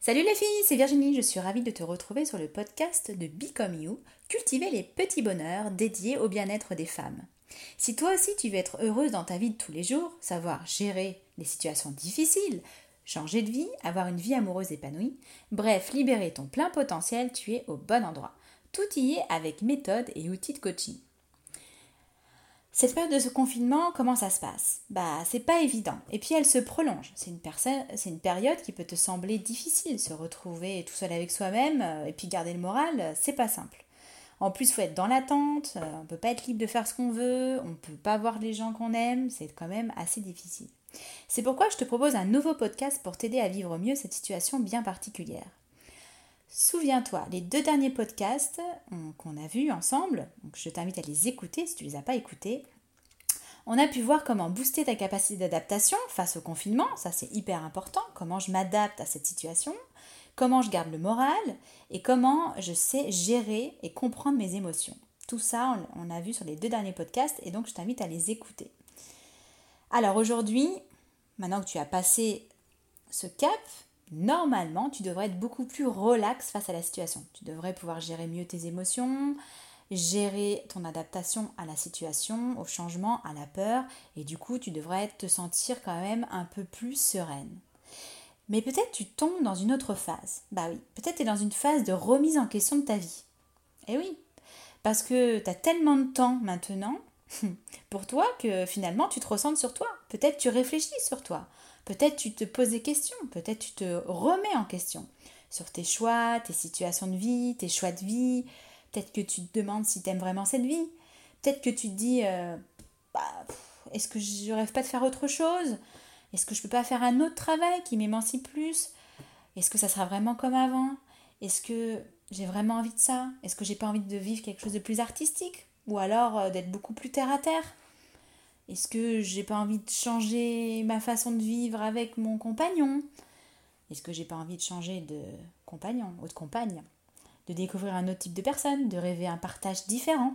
Salut les filles, c'est Virginie, je suis ravie de te retrouver sur le podcast de Become You, cultiver les petits bonheurs dédiés au bien-être des femmes. Si toi aussi tu veux être heureuse dans ta vie de tous les jours, savoir gérer les situations difficiles, changer de vie, avoir une vie amoureuse épanouie, bref, libérer ton plein potentiel, tu es au bon endroit. Tout y est avec méthode et outils de coaching. Cette période de ce confinement, comment ça se passe? Bah, c'est pas évident. Et puis elle se prolonge. C'est une, période qui peut te sembler difficile. Se retrouver tout seul avec soi-même euh, et puis garder le moral, euh, c'est pas simple. En plus, faut être dans l'attente, euh, on peut pas être libre de faire ce qu'on veut, on peut pas voir les gens qu'on aime, c'est quand même assez difficile. C'est pourquoi je te propose un nouveau podcast pour t'aider à vivre mieux cette situation bien particulière. Souviens-toi, les deux derniers podcasts qu'on a vus ensemble, donc je t'invite à les écouter si tu ne les as pas écoutés. On a pu voir comment booster ta capacité d'adaptation face au confinement, ça c'est hyper important, comment je m'adapte à cette situation, comment je garde le moral et comment je sais gérer et comprendre mes émotions. Tout ça, on, a vu sur les deux derniers podcasts et donc je t'invite à les écouter. Alors aujourd'hui, maintenant que tu as passé ce cap, normalement, tu devrais être beaucoup plus relax face à la situation. Tu devrais pouvoir gérer mieux tes émotions, gérer ton adaptation à la situation, au changement, à la peur, et du coup, tu devrais te sentir quand même un peu plus sereine. Mais peut-être tu tombes dans une autre phase. Bah oui, peut-être tu es dans une phase de remise en question de ta vie. Eh oui, parce que tu as tellement de temps maintenant pour toi que finalement tu te ressens sur toi. Peut-être tu réfléchis sur toi. Peut-être tu te poses des questions, peut-être tu te remets en question sur tes choix, tes situations de vie, tes choix de vie. Peut-être que tu te demandes si tu aimes vraiment cette vie. Peut-être que tu te dis euh, bah, est-ce que je rêve pas de faire autre chose? Est-ce que je peux pas faire un autre travail qui m'émancipe plus? Est-ce que ça sera vraiment comme avant? Est-ce que j'ai vraiment envie de ça? Est-ce que j'ai pas envie de vivre quelque chose de plus artistique? Ou alors euh, d'être beaucoup plus terre à terre? Est-ce que j'ai pas envie de changer ma façon de vivre avec mon compagnon? Est-ce que j'ai pas envie de changer de compagnon ou de compagne? De découvrir un autre type de personne, de rêver un partage différent?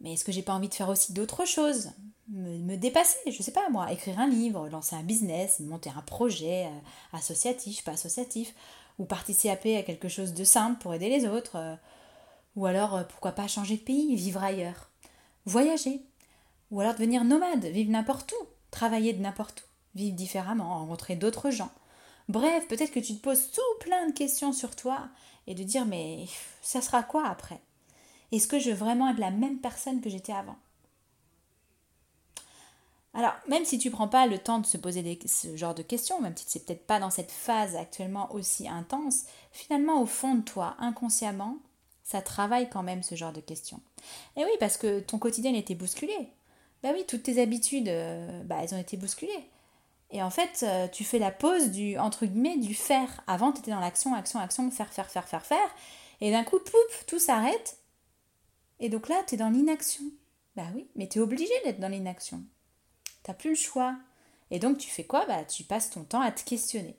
Mais est-ce que j'ai pas envie de faire aussi d'autres choses? Me, dépasser, je sais pas moi, écrire un livre, lancer un business, monter un projet euh, associatif, pas associatif, ou participer à quelque chose de simple pour aider les autres, euh, ou alors euh, pourquoi pas changer de pays, vivre ailleurs, voyager, ou alors devenir nomade, vivre n'importe où, travailler de n'importe où, vivre différemment, rencontrer d'autres gens. Bref, peut-être que tu te poses tout plein de questions sur toi et de dire mais ça sera quoi après? Est-ce que je veux vraiment être la même personne que j'étais avant? Alors, même si tu ne prends pas le temps de se poser ce genre de questions, même si c'est peut-être pas dans cette phase actuellement aussi intense, finalement, au fond de toi, inconsciemment, ça travaille quand même ce genre de questions. Et oui, parce que ton quotidien était bousculé. Bah oui, toutes tes habitudes, euh, bah, elles ont été bousculées. Et en fait, euh, tu fais la pause du, entre guillemets, du faire. Avant, tu étais dans l'action, action, action, faire, faire, faire, faire, faire. Et d'un coup, poup, tout s'arrête. Et donc là, tu es dans l'inaction. Bah oui, mais tu es obligé d'être dans l'inaction. T'as plus le choix. Et donc, tu fais quoi? Bah, tu passes ton temps à te questionner.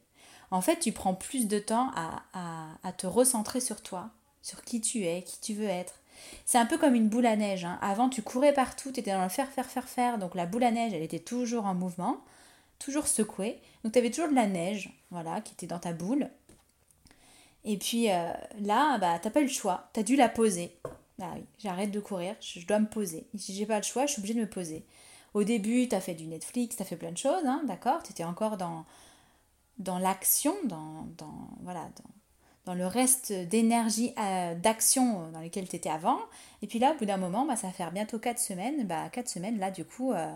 En fait, tu prends plus de temps à, à, à te recentrer sur toi, sur qui tu es, qui tu veux être. C'est un peu comme une boule à neige. Hein. Avant, tu courais partout, tu étais dans le faire, faire, faire, faire. Donc la boule à neige, elle était toujours en mouvement, toujours secouée. Donc tu toujours de la neige, voilà, qui était dans ta boule. Et puis euh, là, bah, t'as pas eu le choix. Tu as dû la poser. Ah j'arrête de courir, je dois me poser. Si j'ai pas le choix, je suis obligée de me poser. Au début, tu as fait du Netflix, tu as fait plein de choses, hein, d'accord Tu étais encore dans, dans l'action, dans, dans, voilà, dans le reste d'énergie, euh, d'action dans lesquelles tu étais avant. Et puis là, au bout d'un moment, bah, ça va faire bientôt 4 semaines. Bah, 4 semaines, là, du coup, euh,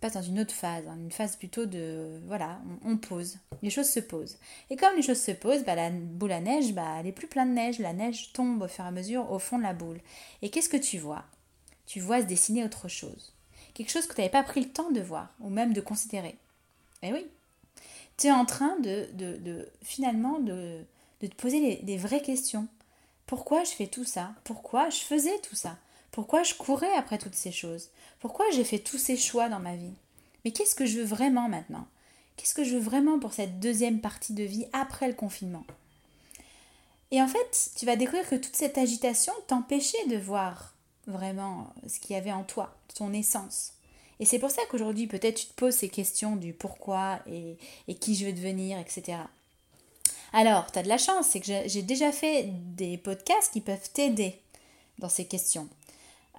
passe dans une autre phase, hein, une phase plutôt de, voilà, on, pose, les choses se posent. Et comme les choses se posent, bah, la boule à neige, bah, elle est plus pleine de neige, la neige tombe au fur et à mesure au fond de la boule. Et qu'est-ce que tu vois? Tu vois se dessiner autre chose. Quelque chose que tu n'avais pas pris le temps de voir, ou même de considérer. Eh oui, tu es en train de, de finalement de, de te poser des vraies questions. Pourquoi je fais tout ça? Pourquoi je faisais tout ça? Pourquoi je courais après toutes ces choses? Pourquoi j'ai fait tous ces choix dans ma vie? Mais qu'est-ce que je veux vraiment maintenant? Qu'est-ce que je veux vraiment pour cette deuxième partie de vie après le confinement? Et en fait, tu vas découvrir que toute cette agitation t'empêchait de voir vraiment ce qu'il y avait en toi, ton essence. Et c'est pour ça qu'aujourd'hui, peut-être tu te poses ces questions du pourquoi et, et qui je veux devenir, etc. Alors, tu de la chance, c'est que j'ai déjà fait des podcasts qui peuvent t'aider dans ces questions.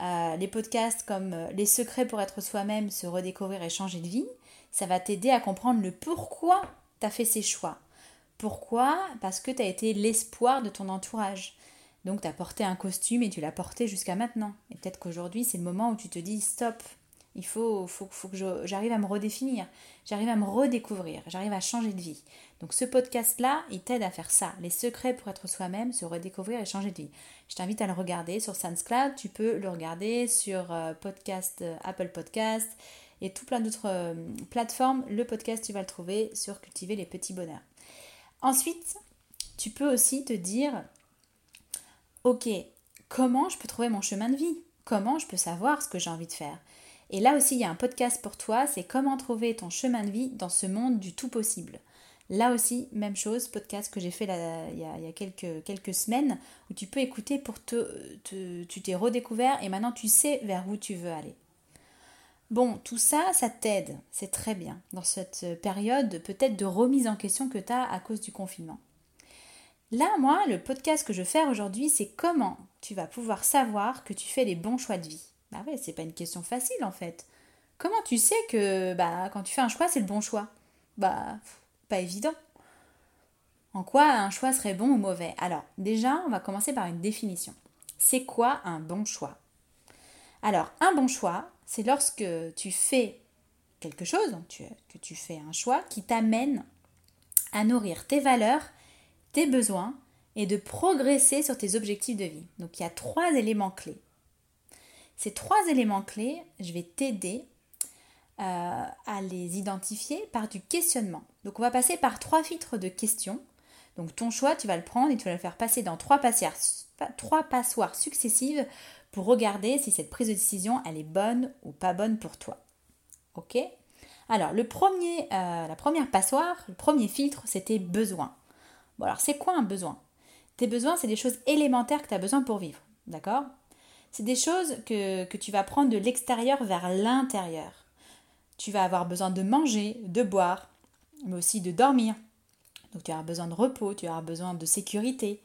Euh, les podcasts comme euh, Les secrets pour être soi-même, se redécouvrir et changer de vie, ça va t'aider à comprendre le pourquoi tu as fait ces choix. Pourquoi? Parce que tu as été l'espoir de ton entourage. Donc tu as porté un costume et tu l'as porté jusqu'à maintenant. Et peut-être qu'aujourd'hui, c'est le moment où tu te dis stop, il faut, que j'arrive à me redéfinir, j'arrive à me redécouvrir, j'arrive à changer de vie. Donc ce podcast-là, il t'aide à faire ça. Les secrets pour être soi-même, se redécouvrir et changer de vie. Je t'invite à le regarder sur SoundCloud, tu peux le regarder sur euh, euh, Apple Podcast et tout plein d'autres euh, plateformes. Le podcast, tu vas le trouver sur Cultiver les petits bonheurs. Ensuite, tu peux aussi te dire, ok, comment je peux trouver mon chemin de vie? Comment je peux savoir ce que j'ai envie de faire? Et là aussi, il y a un podcast pour toi, c'est comment trouver ton chemin de vie dans ce monde du tout possible. Là aussi, même chose, podcast que j'ai fait il, y a, quelques, semaines, où tu peux écouter pour te, tu t'es redécouvert et maintenant tu sais vers où tu veux aller. Bon, tout ça, ça t'aide, c'est très bien, dans cette période peut-être de remise en question que tu as à cause du confinement. Là, moi, le podcast que je fais aujourd'hui, c'est comment tu vas pouvoir savoir que tu fais les bons choix de vie. Bah ouais, c'est pas une question facile en fait. Comment tu sais que bah, quand tu fais un choix, c'est le bon choix? Bah, pas évident. En quoi un choix serait bon ou mauvais? Alors, déjà, on va commencer par une définition. C'est quoi un bon choix? Alors, un bon choix, c'est lorsque tu fais quelque chose, que tu fais un choix qui t'amène à nourrir tes valeurs, tes besoins et de progresser sur tes objectifs de vie. Donc, il y a trois éléments clés. Ces trois éléments clés, je vais t'aider euh, à les identifier par du questionnement. Donc on va passer par trois filtres de questions. Donc ton choix, tu vas le prendre et tu vas le faire passer dans trois, passoires successives pour regarder si cette prise de décision, elle est bonne ou pas bonne pour toi. Ok? Alors le premier, euh, la première passoire, le premier filtre, c'était besoin. Bon alors c'est quoi un besoin? Tes besoins, c'est des choses élémentaires que tu as besoin pour vivre. D'accord? C'est des choses que, tu vas prendre de l'extérieur vers l'intérieur. Tu vas avoir besoin de manger, de boire, mais aussi de dormir. Donc tu as besoin de repos, tu as besoin de sécurité,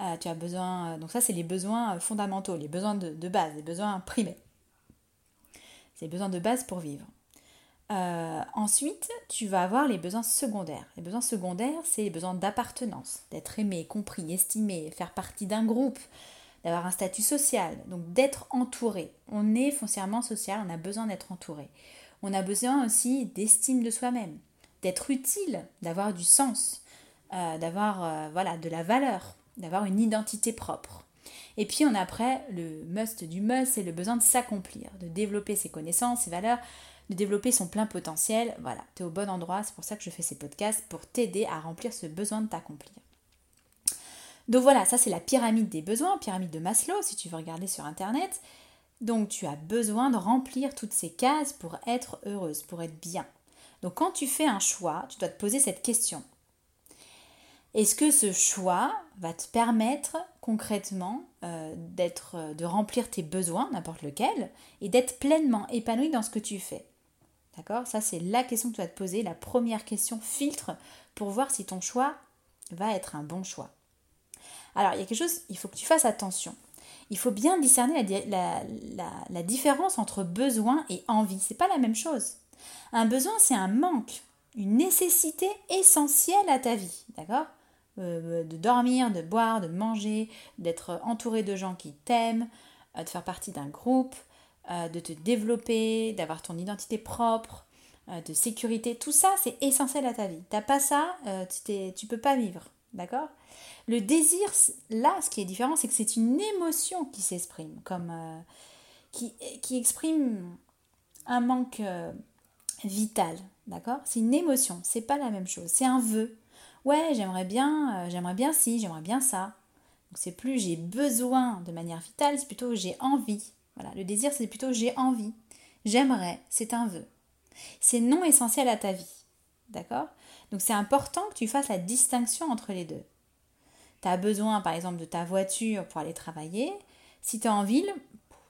euh, tu as besoin... Euh, donc ça, c'est les besoins euh, fondamentaux, les besoins de, base, les besoins primaires. C'est les besoins de base pour vivre. ensuite, tu vas avoir les besoins secondaires. Les besoins secondaires, c'est les besoins d'appartenance, d'être aimé, compris, estimé, faire partie d'un groupe, d'avoir un statut social, donc d'être entouré. On est foncièrement social, on a besoin d'être entouré. On a besoin aussi d'estime de soi-même, d'être utile, d'avoir du sens, euh, d'avoir euh, voilà de la valeur, d'avoir une identité propre. Et puis on a après le must du must, c'est le besoin de s'accomplir, de développer ses connaissances, ses valeurs, de développer son plein potentiel. Voilà, tu es au bon endroit, c'est pour ça que je fais ces podcasts, pour t'aider à remplir ce besoin de t'accomplir. Donc voilà, ça c'est la pyramide des besoins, pyramide de Maslow, si tu veux regarder sur Internet. Donc tu as besoin de remplir toutes ces cases pour être heureuse, pour être bien. Donc quand tu fais un choix, tu dois te poser cette question. Est-ce que ce choix va te permettre concrètement euh, d'être, euh, de remplir tes besoins, n'importe lequel, et d'être pleinement épanoui dans ce que tu fais? D'accord? Ça, c'est la question que tu dois te poser, la première question filtre pour voir si ton choix va être un bon choix. Alors, il y a quelque chose, il faut que tu fasses attention il faut bien discerner la, différence entre besoin et envie. C'est pas la même chose. Un besoin, c'est un manque, une nécessité essentielle à ta vie, d'accord? Euh, De dormir, de boire, de manger, d'être entouré de gens qui t'aiment, euh, de faire partie d'un groupe, euh, de te développer, d'avoir ton identité propre, de sécurité. Tout ça, c'est essentiel à ta vie. T'as pas ça, tu, tu peux pas vivre, d'accord? Le désir, là, ce qui est différent, c'est que c'est une émotion qui s'exprime, comme euh, qui, qui, exprime un manque euh, vital, d'accord? C'est une émotion, c'est pas la même chose, c'est un vœu. Ouais, j'aimerais bien, euh, j'aimerais bien si, j'aimerais bien ça. Donc c'est plus j'ai besoin de manière vitale, c'est plutôt j'ai envie. Voilà, le désir c'est plutôt j'ai envie. J'aimerais, c'est un vœu. C'est non essentiel à ta vie. D'accord? Donc c'est important que tu fasses la distinction entre les deux tu as besoin par exemple de ta voiture pour aller travailler, si tu es en ville,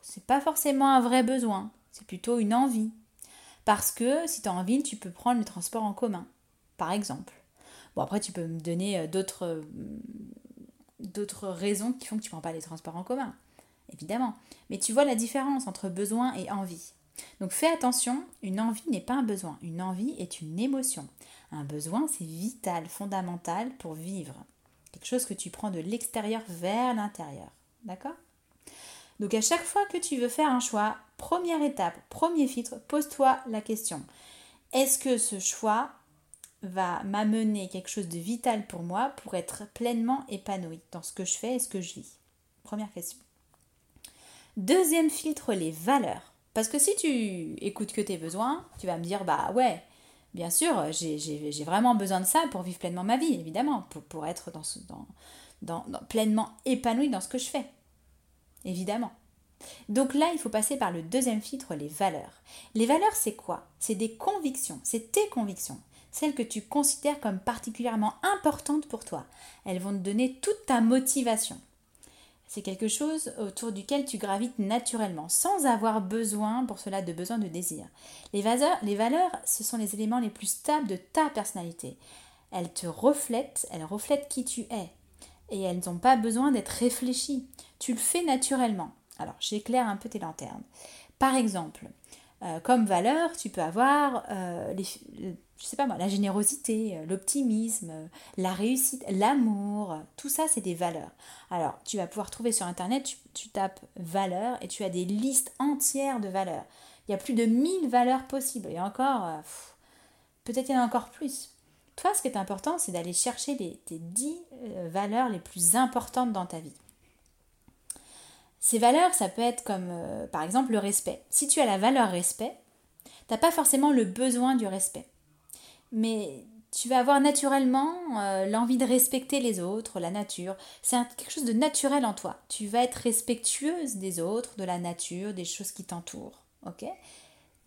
c'est pas forcément un vrai besoin, c'est plutôt une envie. Parce que si tu es en ville, tu peux prendre le transport en commun, par exemple. Bon, après, tu peux me donner d'autres d'autres raisons qui font que tu ne prends pas les transports en commun, évidemment. Mais tu vois la différence entre besoin et envie. Donc fais attention, une envie n'est pas un besoin, une envie est une émotion. Un besoin, c'est vital, fondamental pour vivre. Quelque chose que tu prends de l'extérieur vers l'intérieur. D'accord? Donc à chaque fois que tu veux faire un choix, première étape, premier filtre, pose-toi la question. Est-ce que ce choix va m'amener quelque chose de vital pour moi pour être pleinement épanoui dans ce que je fais et ce que je vis? Première question. Deuxième filtre, les valeurs. Parce que si tu écoutes que tes besoins, tu vas me dire, bah ouais, bien sûr, j'ai vraiment besoin de ça pour vivre pleinement ma vie, évidemment, pour, être dans pleinement épanoui dans ce que je fais. Évidemment. Donc là, il faut passer par le deuxième filtre, les valeurs. Les valeurs, c'est quoi? C'est des convictions, c'est tes convictions, celles que tu considères comme particulièrement importantes pour toi. Elles vont te donner toute ta motivation. C'est quelque chose autour duquel tu gravites naturellement, sans avoir besoin pour cela de besoin de désir. Les valeurs, ce sont les éléments les plus stables de ta personnalité. Elles te reflètent, elles reflètent qui tu es. Et elles n'ont pas besoin d'être réfléchies. Tu le fais naturellement. Alors, j'éclaire un peu tes lanternes. Par exemple, euh, comme valeur, tu peux avoir euh, les, je sais pas moi, la générosité, euh, l'optimisme, la réussite, l'amour, tout ça c'est des valeurs. Alors tu vas pouvoir trouver sur internet, tu, tapes valeurs et tu as des listes entières de valeurs. Il y a plus de 1000 valeurs possibles et encore, peut-être il y en a encore plus. Toi, ce qui est important, c'est d'aller chercher tes 10 valeurs les plus importantes dans ta vie. Ces valeurs, ça peut être comme euh, par exemple le respect. Si tu as la valeur respect, tu n'as pas forcément le besoin du respect. Mais tu vas avoir naturellement euh, l'envie de respecter les autres, la nature. C'est quelque chose de naturel en toi. Tu vas être respectueuse des autres, de la nature, des choses qui t'entourent. Ok?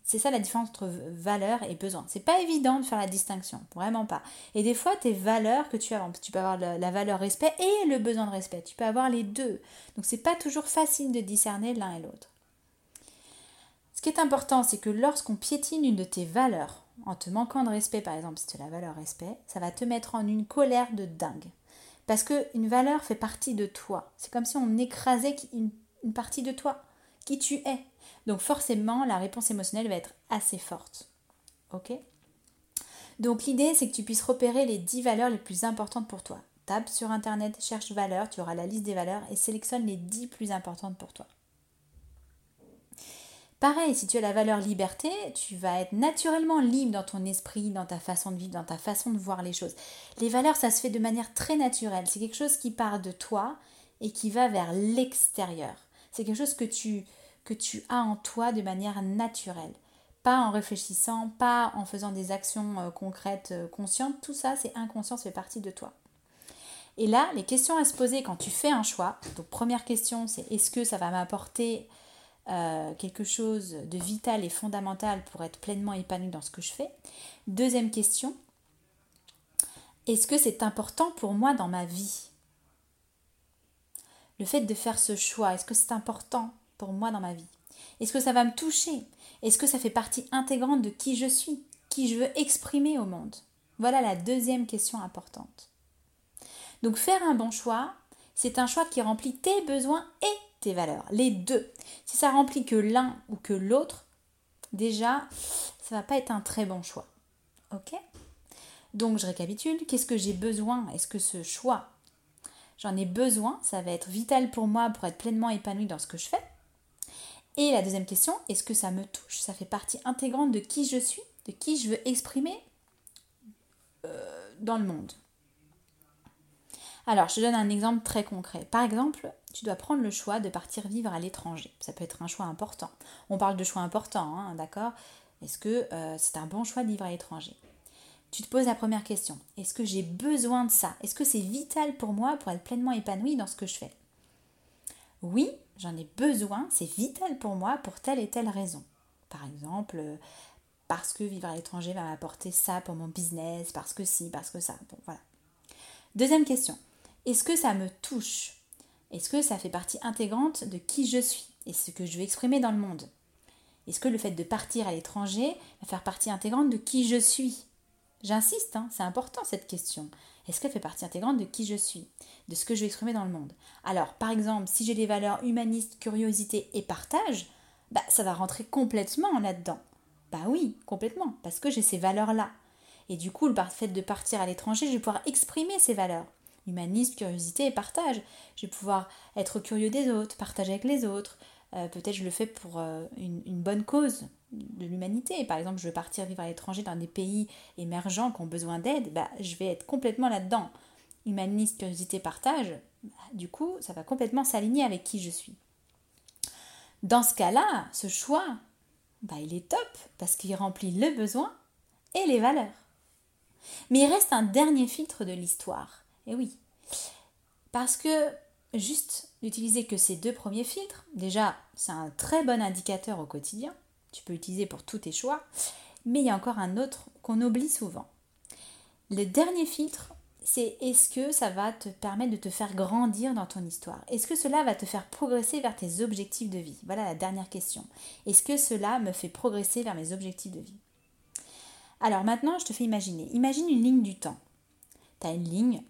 C'est ça la différence entre valeur et besoin. C'est pas évident de faire la distinction, vraiment pas. Et des fois, tes valeurs que tu as, tu peux avoir la, valeur respect et le besoin de respect. Tu peux avoir les deux. Donc c'est pas toujours facile de discerner l'un et l'autre. Ce qui est important, c'est que lorsqu'on piétine une de tes valeurs, en te manquant de respect, par exemple, si tu as la valeur respect, ça va te mettre en une colère de dingue. Parce qu'une valeur fait partie de toi. C'est comme si on écrasait une partie de toi, qui tu es. Donc forcément, la réponse émotionnelle va être assez forte. Ok? Donc l'idée, c'est que tu puisses repérer les 10 valeurs les plus importantes pour toi. Tape sur Internet, cherche valeurs, tu auras la liste des valeurs et sélectionne les 10 plus importantes pour toi. Pareil, si tu as la valeur liberté, tu vas être naturellement libre dans ton esprit, dans ta façon de vivre, dans ta façon de voir les choses. Les valeurs, ça se fait de manière très naturelle. C'est quelque chose qui part de toi et qui va vers l'extérieur. C'est quelque chose que tu, as en toi de manière naturelle. Pas en réfléchissant, pas en faisant des actions euh, concrètes, euh, conscientes. Tout ça, c'est inconscient, ça fait partie de toi. Et là, les questions à se poser quand tu fais un choix. Donc, première question, c'est est-ce que ça va m'apporter euh, quelque chose de vital et fondamental pour être pleinement épanoui dans ce que je fais. Deuxième question, est-ce que c'est important pour moi dans ma vie? Le fait de faire ce choix, est-ce que c'est important pour moi dans ma vie? Est-ce que ça va me toucher? Est-ce que ça fait partie intégrante de qui je suis Qui je veux exprimer au monde? Voilà la deuxième question importante. Donc faire un bon choix, c'est un choix qui remplit tes besoins et tes valeurs, les deux. Si ça remplit que l'un ou que l'autre, déjà, ça va pas être un très bon choix. OK? Donc je récapitule, qu'est-ce que j'ai besoin? Est-ce que ce choix, j'en ai besoin, ça va être vital pour moi pour être pleinement épanoui dans ce que je fais et la deuxième question, est-ce que ça me touche? Ça fait partie intégrante de qui je suis, de qui je veux exprimer euh, dans le monde? Alors, je donne un exemple très concret. Par exemple, tu dois prendre le choix de partir vivre à l'étranger. Ça peut être un choix important. On parle de choix importants, hein, d'accord? Est-ce que euh, c'est un bon choix de vivre à l'étranger? Tu te poses la première question. Est-ce que j'ai besoin de ça? Est-ce que c'est vital pour moi pour être pleinement épanoui dans ce que je fais? Oui, j'en ai besoin, c'est vital pour moi pour telle et telle raison. Par exemple, euh, parce que vivre à l'étranger va m'apporter ça pour mon business, parce que si, parce que ça. Bon, voilà. Deuxième question. Est-ce que ça me touche? Est-ce que ça fait partie intégrante de qui je suis et ce que je veux exprimer dans le monde? Est-ce que le fait de partir à l'étranger va faire partie intégrante de qui je suis? J'insiste, hein, c'est important cette question. Est-ce qu'elle fait partie intégrante de qui je suis, de ce que je vais exprimer dans le monde? Alors, par exemple, si j'ai des valeurs humanistes, curiosité et partage, bah, ça va rentrer complètement là-dedans. Bah oui, complètement, parce que j'ai ces valeurs-là. Et du coup, le fait de partir à l'étranger, je vais pouvoir exprimer ces valeurs. Humanisme, curiosité et partage. Je vais pouvoir être curieux des autres, partager avec les autres. Euh, peut-être je le fais pour euh, une, bonne cause de l'humanité. Par exemple, je veux partir vivre à l'étranger dans des pays émergents qui ont besoin d'aide. Bah, je vais être complètement là-dedans. Humanisme, curiosité, partage. Bah, du coup, ça va complètement s'aligner avec qui je suis. Dans ce cas-là, ce choix, bah, il est top parce qu'il remplit le besoin et les valeurs. Mais il reste un dernier filtre de l'histoire. Et oui, parce que juste d'utiliser que ces deux premiers filtres, déjà, c'est un très bon indicateur au quotidien. Tu peux utiliser pour tous tes choix. Mais il y a encore un autre qu'on oublie souvent. Le dernier filtre, c'est est-ce que ça va te permettre de te faire grandir dans ton histoire? Est-ce que cela va te faire progresser vers tes objectifs de vie? Voilà la dernière question. Est-ce que cela me fait progresser vers mes objectifs de vie? Alors maintenant, je te fais imaginer. Imagine une ligne du temps. Tu une ligne,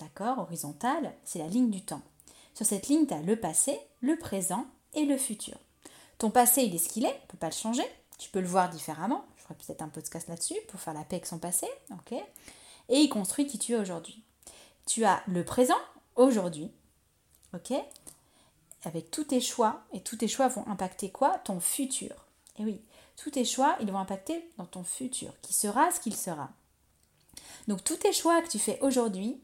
d'accord, horizontale, c'est la ligne du temps. Sur cette ligne, tu as le passé, le présent et le futur. Ton passé, il est ce qu'il est, tu ne peux pas le changer. Tu peux le voir différemment. Je ferai peut-être un podcast là-dessus pour faire la paix avec son passé. et il construit qui tu es aujourd'hui. Tu as le présent, aujourd'hui, Avec tous tes choix, et tous tes choix vont impacter quoi? Ton futur. Et oui, tous tes choix, ils vont impacter dans ton futur, qui sera ce qu'il sera. Donc tous tes choix que tu fais aujourd'hui,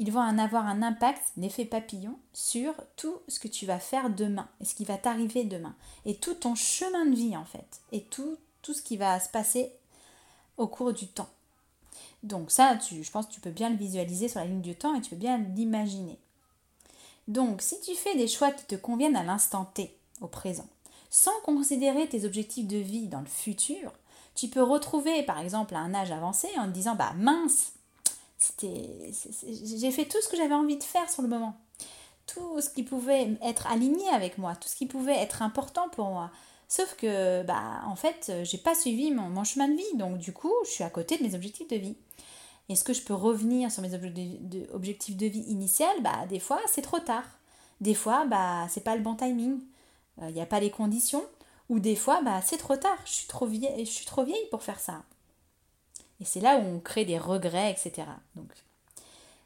ils vont en avoir un impact, un effet papillon, sur tout ce que tu vas faire demain, et ce qui va t'arriver demain, et tout ton chemin de vie en fait, et tout, tout ce qui va se passer au cours du temps. Donc ça, je pense que tu peux bien le visualiser sur la ligne du temps et tu peux bien l'imaginer. Donc si tu fais des choix qui te conviennent à l'instant T, au présent, sans considérer tes objectifs de vie dans le futur, tu peux retrouver par exemple à un âge avancé en te disant bah mince, j'ai fait tout ce que j'avais envie de faire sur le moment. Tout ce qui pouvait être aligné avec moi, tout ce qui pouvait être important pour moi, Sauf que, bah, en fait, j'ai pas suivi mon, chemin de vie, donc du coup, je suis à côté de mes objectifs de vie. Est-ce que je peux revenir sur mes objectifs de vie initiales Bah, des fois, c'est trop tard. Des fois, bah, c'est pas le bon timing. Il euh, n'y a pas les conditions. Ou des fois, bah, c'est trop tard. Je suis trop vieille, je suis trop vieille pour faire ça. Et c'est là où on crée des regrets, etc. Donc,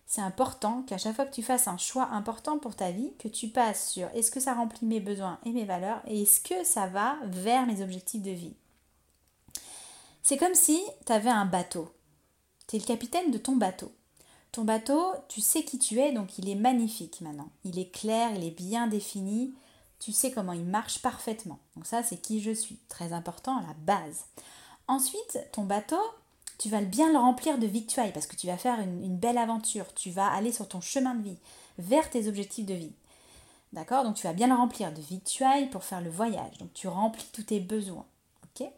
c'est important qu'à chaque fois que tu fasses un choix important pour ta vie, que tu passes sur est-ce que ça remplit mes besoins et mes valeurs et est-ce que ça va vers mes objectifs de vie. C'est comme si tu avais un bateau. Tu es le capitaine de ton bateau. Ton bateau, tu sais qui tu es, donc il est magnifique maintenant. Il est clair, il est bien défini. Tu sais comment il marche parfaitement. Donc ça, c'est qui je suis. Très important, la base. Ensuite, ton bateau, tu vas bien le remplir de victuailles parce que tu vas faire une, belle aventure, tu vas aller sur ton chemin de vie, vers tes objectifs de vie. D'accord? Donc tu vas bien le remplir de victuailles pour faire le voyage. Donc tu remplis tous tes besoins. Ok?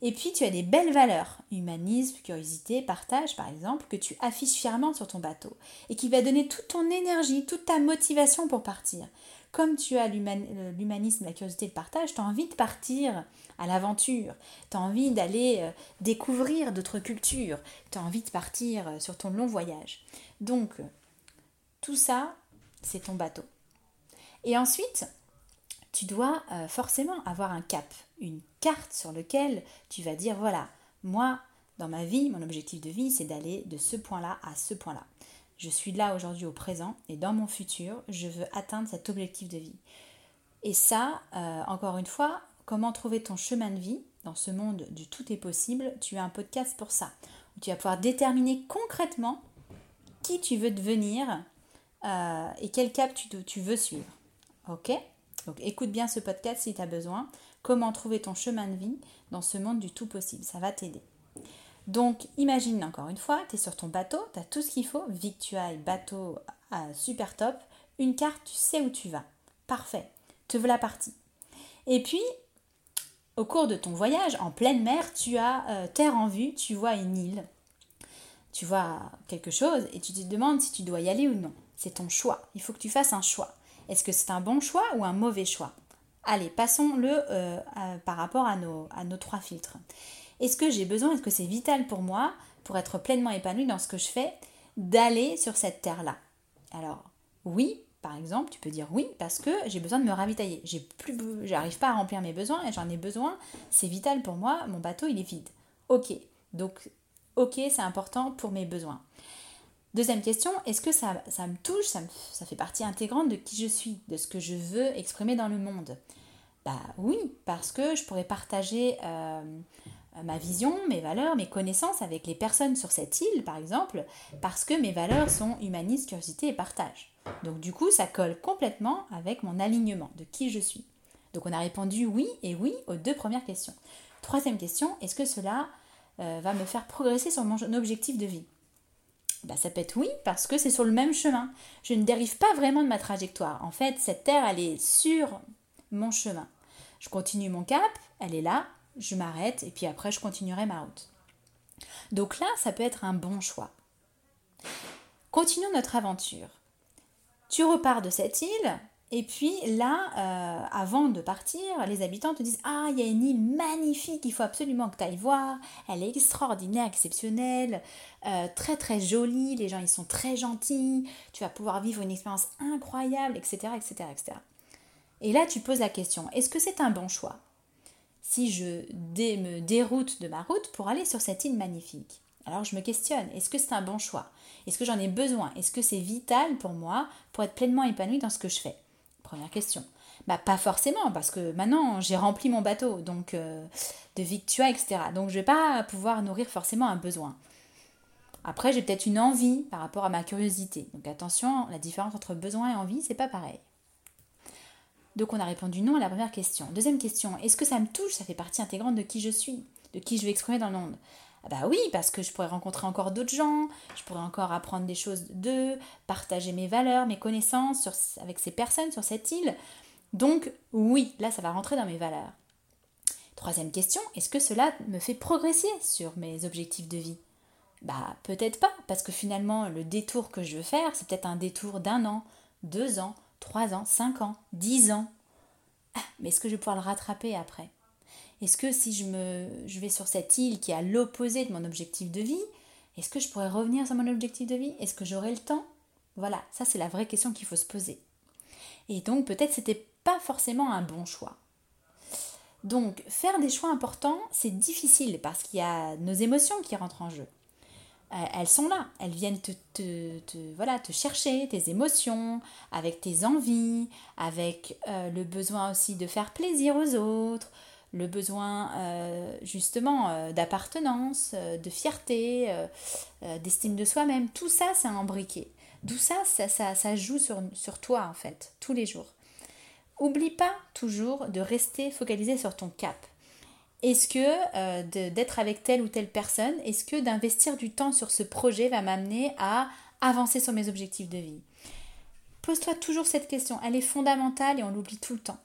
Et puis tu as des belles valeurs, humanisme, curiosité, partage par exemple, que tu affiches fièrement sur ton bateau et qui va donner toute ton énergie, toute ta motivation pour partir comme tu as l'humanisme, la curiosité, le partage, tu as envie de partir à l'aventure, tu as envie d'aller euh, découvrir d'autres cultures, tu as envie de partir euh, sur ton long voyage. Donc, tout ça, c'est ton bateau. Et ensuite, tu dois euh, forcément avoir un cap, une carte sur laquelle tu vas dire, voilà, moi, dans ma vie, mon objectif de vie, c'est d'aller de ce point-là à ce point-là. Je suis là aujourd'hui au présent et dans mon futur, je veux atteindre cet objectif de vie. Et ça, euh, encore une fois, comment trouver ton chemin de vie dans ce monde du tout est possible, tu as un podcast pour ça. Tu vas pouvoir déterminer concrètement qui tu veux devenir euh, et quel cap tu, tu veux suivre. Ok? Donc écoute bien ce podcast si tu as besoin. Comment trouver ton chemin de vie dans ce monde du tout possible? Ça va t'aider. Donc imagine encore une fois, tu es sur ton bateau, tu as tout ce qu'il faut, victuailles, bateau, super top, une carte, tu sais où tu vas. Parfait, te voilà parti. Et puis, au cours de ton voyage en pleine mer, tu as euh, terre en vue, tu vois une île, tu vois quelque chose et tu te demandes si tu dois y aller ou non. C'est ton choix, il faut que tu fasses un choix. Est-ce que c'est un bon choix ou un mauvais choix? Allez, passons-le euh, par rapport à nos trois filtres. Est-ce que j'ai besoin, est-ce que c'est vital pour moi pour être pleinement épanouie dans ce que je fais, d'aller sur cette terre-là? Alors, oui, par exemple, tu peux dire oui parce que j'ai besoin de me ravitailler. J'ai plus, j'arrive pas à remplir mes besoins et j'en ai besoin. C'est vital pour moi. Mon bateau, il est vide. Ok. Donc, ok, c'est important pour mes besoins. Deuxième question, est-ce que ça, me touche, ça, ça, fait partie intégrante de qui je suis, de ce que je veux exprimer dans le monde? Bah oui, parce que je pourrais partager euh, ma vision, mes valeurs, mes connaissances avec les personnes sur cette île, par exemple, parce que mes valeurs sont humanisme, curiosité et partage. Donc du coup, ça colle complètement avec mon alignement de qui je suis. Donc on a répondu oui et oui aux deux premières questions. Troisième question, est-ce que cela euh, va me faire progresser sur mon objectif de vie? Bah, Ça peut être oui, parce que c'est sur le même chemin. Je ne dérive pas vraiment de ma trajectoire. En fait, cette terre, elle est sur mon chemin. Je continue mon cap, elle est là, je m'arrête et puis après je continuerai ma route. Donc là, ça peut être un bon choix. Continuons notre aventure. Tu repars de cette île, et puis là, euh, avant de partir, les habitants te disent Ah, il y a une île magnifique, il faut absolument que tu ailles voir. Elle est extraordinaire, exceptionnelle, euh, très très jolie, les gens ils sont très gentils, tu vas pouvoir vivre une expérience incroyable, etc. etc., etc. Et là, tu poses la question Est-ce que c'est un bon choix si je me déroute de ma route pour aller sur cette île magnifique? Alors je me questionne Est-ce que c'est un bon choix? Est-ce que j'en ai besoin? Est-ce que c'est vital pour moi pour être pleinement épanoui dans ce que je fais? Première question. Bah, pas forcément, parce que maintenant j'ai rempli mon bateau donc euh, de victua, etc. Donc je vais pas pouvoir nourrir forcément un besoin. Après, j'ai peut-être une envie par rapport à ma curiosité. Donc attention, la différence entre besoin et envie, c'est pas pareil. Donc on a répondu non à la première question. Deuxième question, est-ce que ça me touche? Ça fait partie intégrante de qui je suis, de qui je vais exprimer dans le monde. Ah bah oui, parce que je pourrais rencontrer encore d'autres gens, je pourrais encore apprendre des choses d'eux, partager mes valeurs, mes connaissances avec ces personnes sur cette île. Donc oui, là ça va rentrer dans mes valeurs. Troisième question, est-ce que cela me fait progresser sur mes objectifs de vie? Bah peut-être pas, parce que finalement le détour que je veux faire, c'est peut-être un détour d'un an, deux ans, trois ans, cinq ans, dix ans. Ah, mais est-ce que je vais pouvoir le rattraper après? Est-ce que si je vais sur cette île qui est à l'opposé de mon objectif de vie, est-ce que je pourrais revenir sur mon objectif de vie? Est-ce que j'aurai le temps? Voilà, ça c'est la vraie question qu'il faut se poser. Et donc peut-être c'était pas forcément un bon choix. Donc faire des choix importants, c'est difficile parce qu'il y a nos émotions qui rentrent en jeu. Euh, elles sont là, elles viennent te, te, voilà, te chercher, tes émotions, avec tes envies, avec euh, le besoin aussi de faire plaisir aux autres, le besoin euh, justement d'appartenance, de fierté, d'estime de soi-même, tout ça c'est imbriqué. D'où ça ça, ça, ça, joue sur, sur toi en fait, tous les jours. Oublie pas toujours de rester focalisé sur ton cap. Est-ce que d'être avec telle ou telle personne, est-ce que d'investir du temps sur ce projet va m'amener à avancer sur mes objectifs de vie? Pose-toi toujours cette question, elle est fondamentale et on l'oublie tout le temps.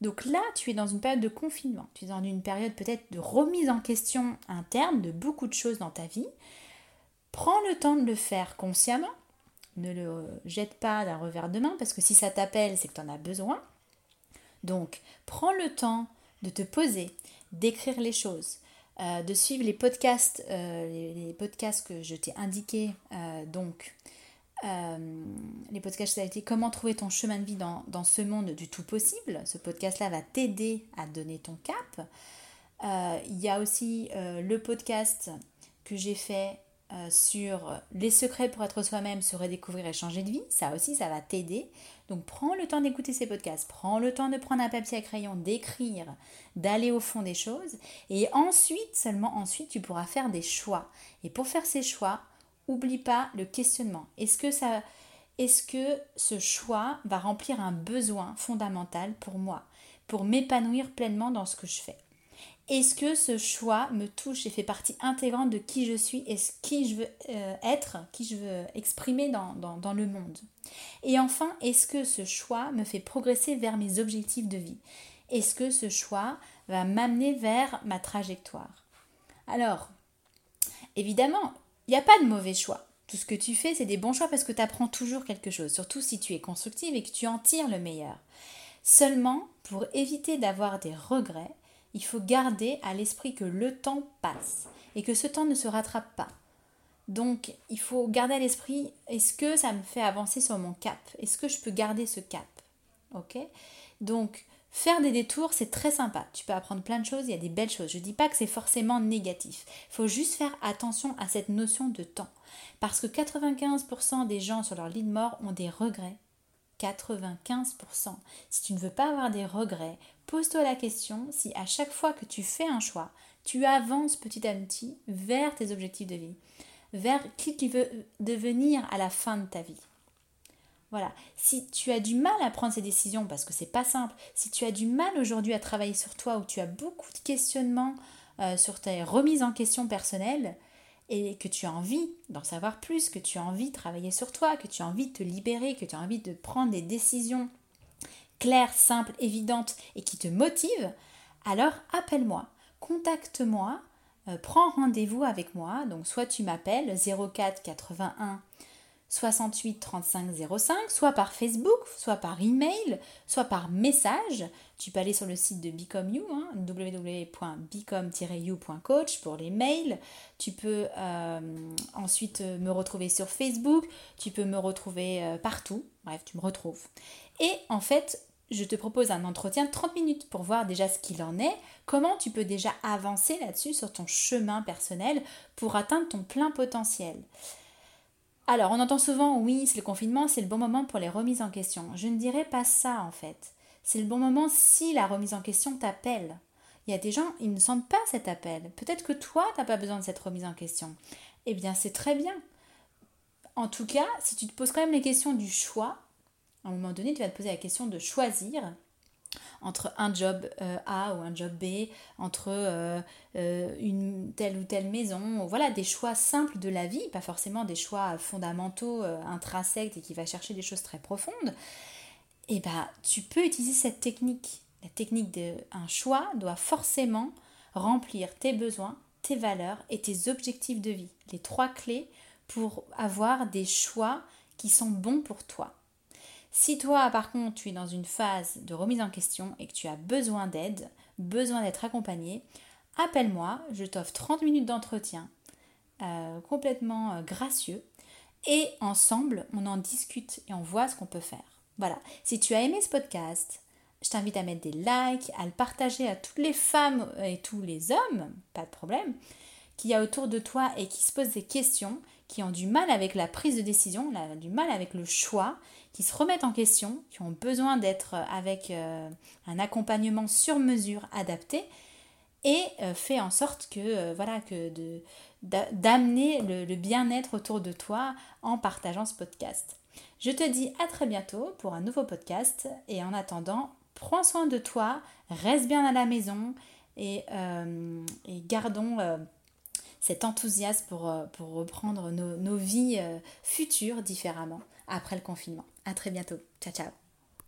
Donc là, tu es dans une période de confinement, tu es dans une période peut-être de remise en question interne de beaucoup de choses dans ta vie. Prends le temps de le faire consciemment, ne le jette pas d'un revers de main parce que si ça t'appelle, c'est que tu en as besoin. Donc, prends le temps de te poser, d'écrire les choses, euh, de suivre les podcasts, euh, les, podcasts que je t'ai indiqués, euh, donc les podcasts, ça a été comment trouver ton chemin de vie dans, dans ce monde du tout possible. Ce podcast-là va t'aider à donner ton cap. Il y a aussi le podcast que j'ai fait sur les secrets pour être soi-même, se redécouvrir et changer de vie. Ça aussi, ça va t'aider. Donc prends le temps d'écouter ces podcasts, prends le temps de prendre un papier à crayon, d'écrire, d'aller au fond des choses. Et ensuite, seulement ensuite, tu pourras faire des choix. Et pour faire ces choix, oublie pas le questionnement. Est-ce ça est-ce que ce choix va remplir un besoin fondamental pour moi, pour m'épanouir pleinement dans ce que je fais? Est-ce que ce choix me touche et fait partie intégrante de qui je suis et qui je veux euh, être, qui je veux exprimer dans, dans le monde? Et enfin, est-ce que ce choix me fait progresser vers mes objectifs de vie? Est-ce que ce choix va m'amener vers ma trajectoire? Alors, évidemment, il n'y a pas de mauvais choix. Tout ce que tu fais, c'est des bons choix parce que tu apprends toujours quelque chose, surtout si tu es constructive et que tu en tires le meilleur. Seulement, pour éviter d'avoir des regrets, il faut garder à l'esprit que le temps passe et que ce temps ne se rattrape pas. Donc, il faut garder à l'esprit, est-ce que ça me fait avancer sur mon cap? Est-ce que je peux garder ce cap? Ok? Donc, faire des détours, c'est très sympa. Tu peux apprendre plein de choses, il y a des belles choses. Je ne dis pas que c'est forcément négatif. Il faut juste faire attention à cette notion de temps. Parce que 95% des gens sur leur lit de mort ont des regrets. 95%. Si tu ne veux pas avoir des regrets, pose-toi la question si à chaque fois que tu fais un choix, tu avances petit à petit vers tes objectifs de vie vers qui tu veux devenir à la fin de ta vie. Voilà. Si tu as du mal à prendre ces décisions parce que c'est pas simple, si tu as du mal aujourd'hui à travailler sur toi ou tu as beaucoup de questionnements euh, sur tes remises en question personnelles et que tu as envie d'en savoir plus, que tu as envie de travailler sur toi, que tu as envie de te libérer, que tu as envie de prendre des décisions claires, simples, évidentes et qui te motivent, alors appelle-moi, contacte-moi euh, prends rendez-vous avec moi. Donc soit tu m'appelles 04 81 68 35 05, soit par Facebook, soit par email, soit par message. Tu peux aller sur le site de Become You, hein, www.become-you.coach pour les mails. Tu peux euh, ensuite me retrouver sur Facebook, tu peux me retrouver euh, partout. Bref, tu me retrouves. Et en fait, je te propose un entretien de 30 minutes pour voir déjà ce qu'il en est, comment tu peux déjà avancer là-dessus sur ton chemin personnel pour atteindre ton plein potentiel? Alors, on entend souvent, oui, c'est le confinement, c'est le bon moment pour les remises en question. Je ne dirais pas ça en fait. C'est le bon moment si la remise en question t'appelle. Il y a des gens, ils ne sentent pas cet appel. Peut-être que toi, tu n'as pas besoin de cette remise en question. Eh bien, c'est très bien. En tout cas, si tu te poses quand même les questions du choix, à un moment donné, tu vas te poser la question de choisir entre un job euh, A ou un job B, entre euh, euh, une telle ou telle maison, voilà des choix simples de la vie, pas forcément des choix fondamentaux, intrinsèques et qui va chercher des choses très profondes, et eh ben tu peux utiliser cette technique. La technique d'un choix doit forcément remplir tes besoins, tes valeurs et tes objectifs de vie. Les trois clés pour avoir des choix qui sont bons pour toi. Si toi, par contre, tu es dans une phase de remise en question et que tu as besoin d'aide, besoin d'être accompagné, appelle-moi, je t'offre 30 minutes d'entretien euh, complètement euh, gracieux et ensemble, on en discute et on voit ce qu'on peut faire. Voilà, si tu as aimé ce podcast, je t'invite à mettre des likes, à le partager à toutes les femmes et tous les hommes, pas de problème, qui y a autour de toi et qui se posent des questions, qui ont du mal avec la prise de décision, du mal avec le choix qui se remettent en question, qui ont besoin d'être avec euh, un accompagnement sur mesure adapté et euh, fait en sorte que euh, voilà que de d'amener le, bien-être autour de toi en partageant ce podcast. Je te dis à très bientôt pour un nouveau podcast et en attendant, prends soin de toi, reste bien à la maison et, et gardons cet enthousiasme pour, pour reprendre nos, nos vies futures différemment après le confinement. À très bientôt. Ciao, ciao.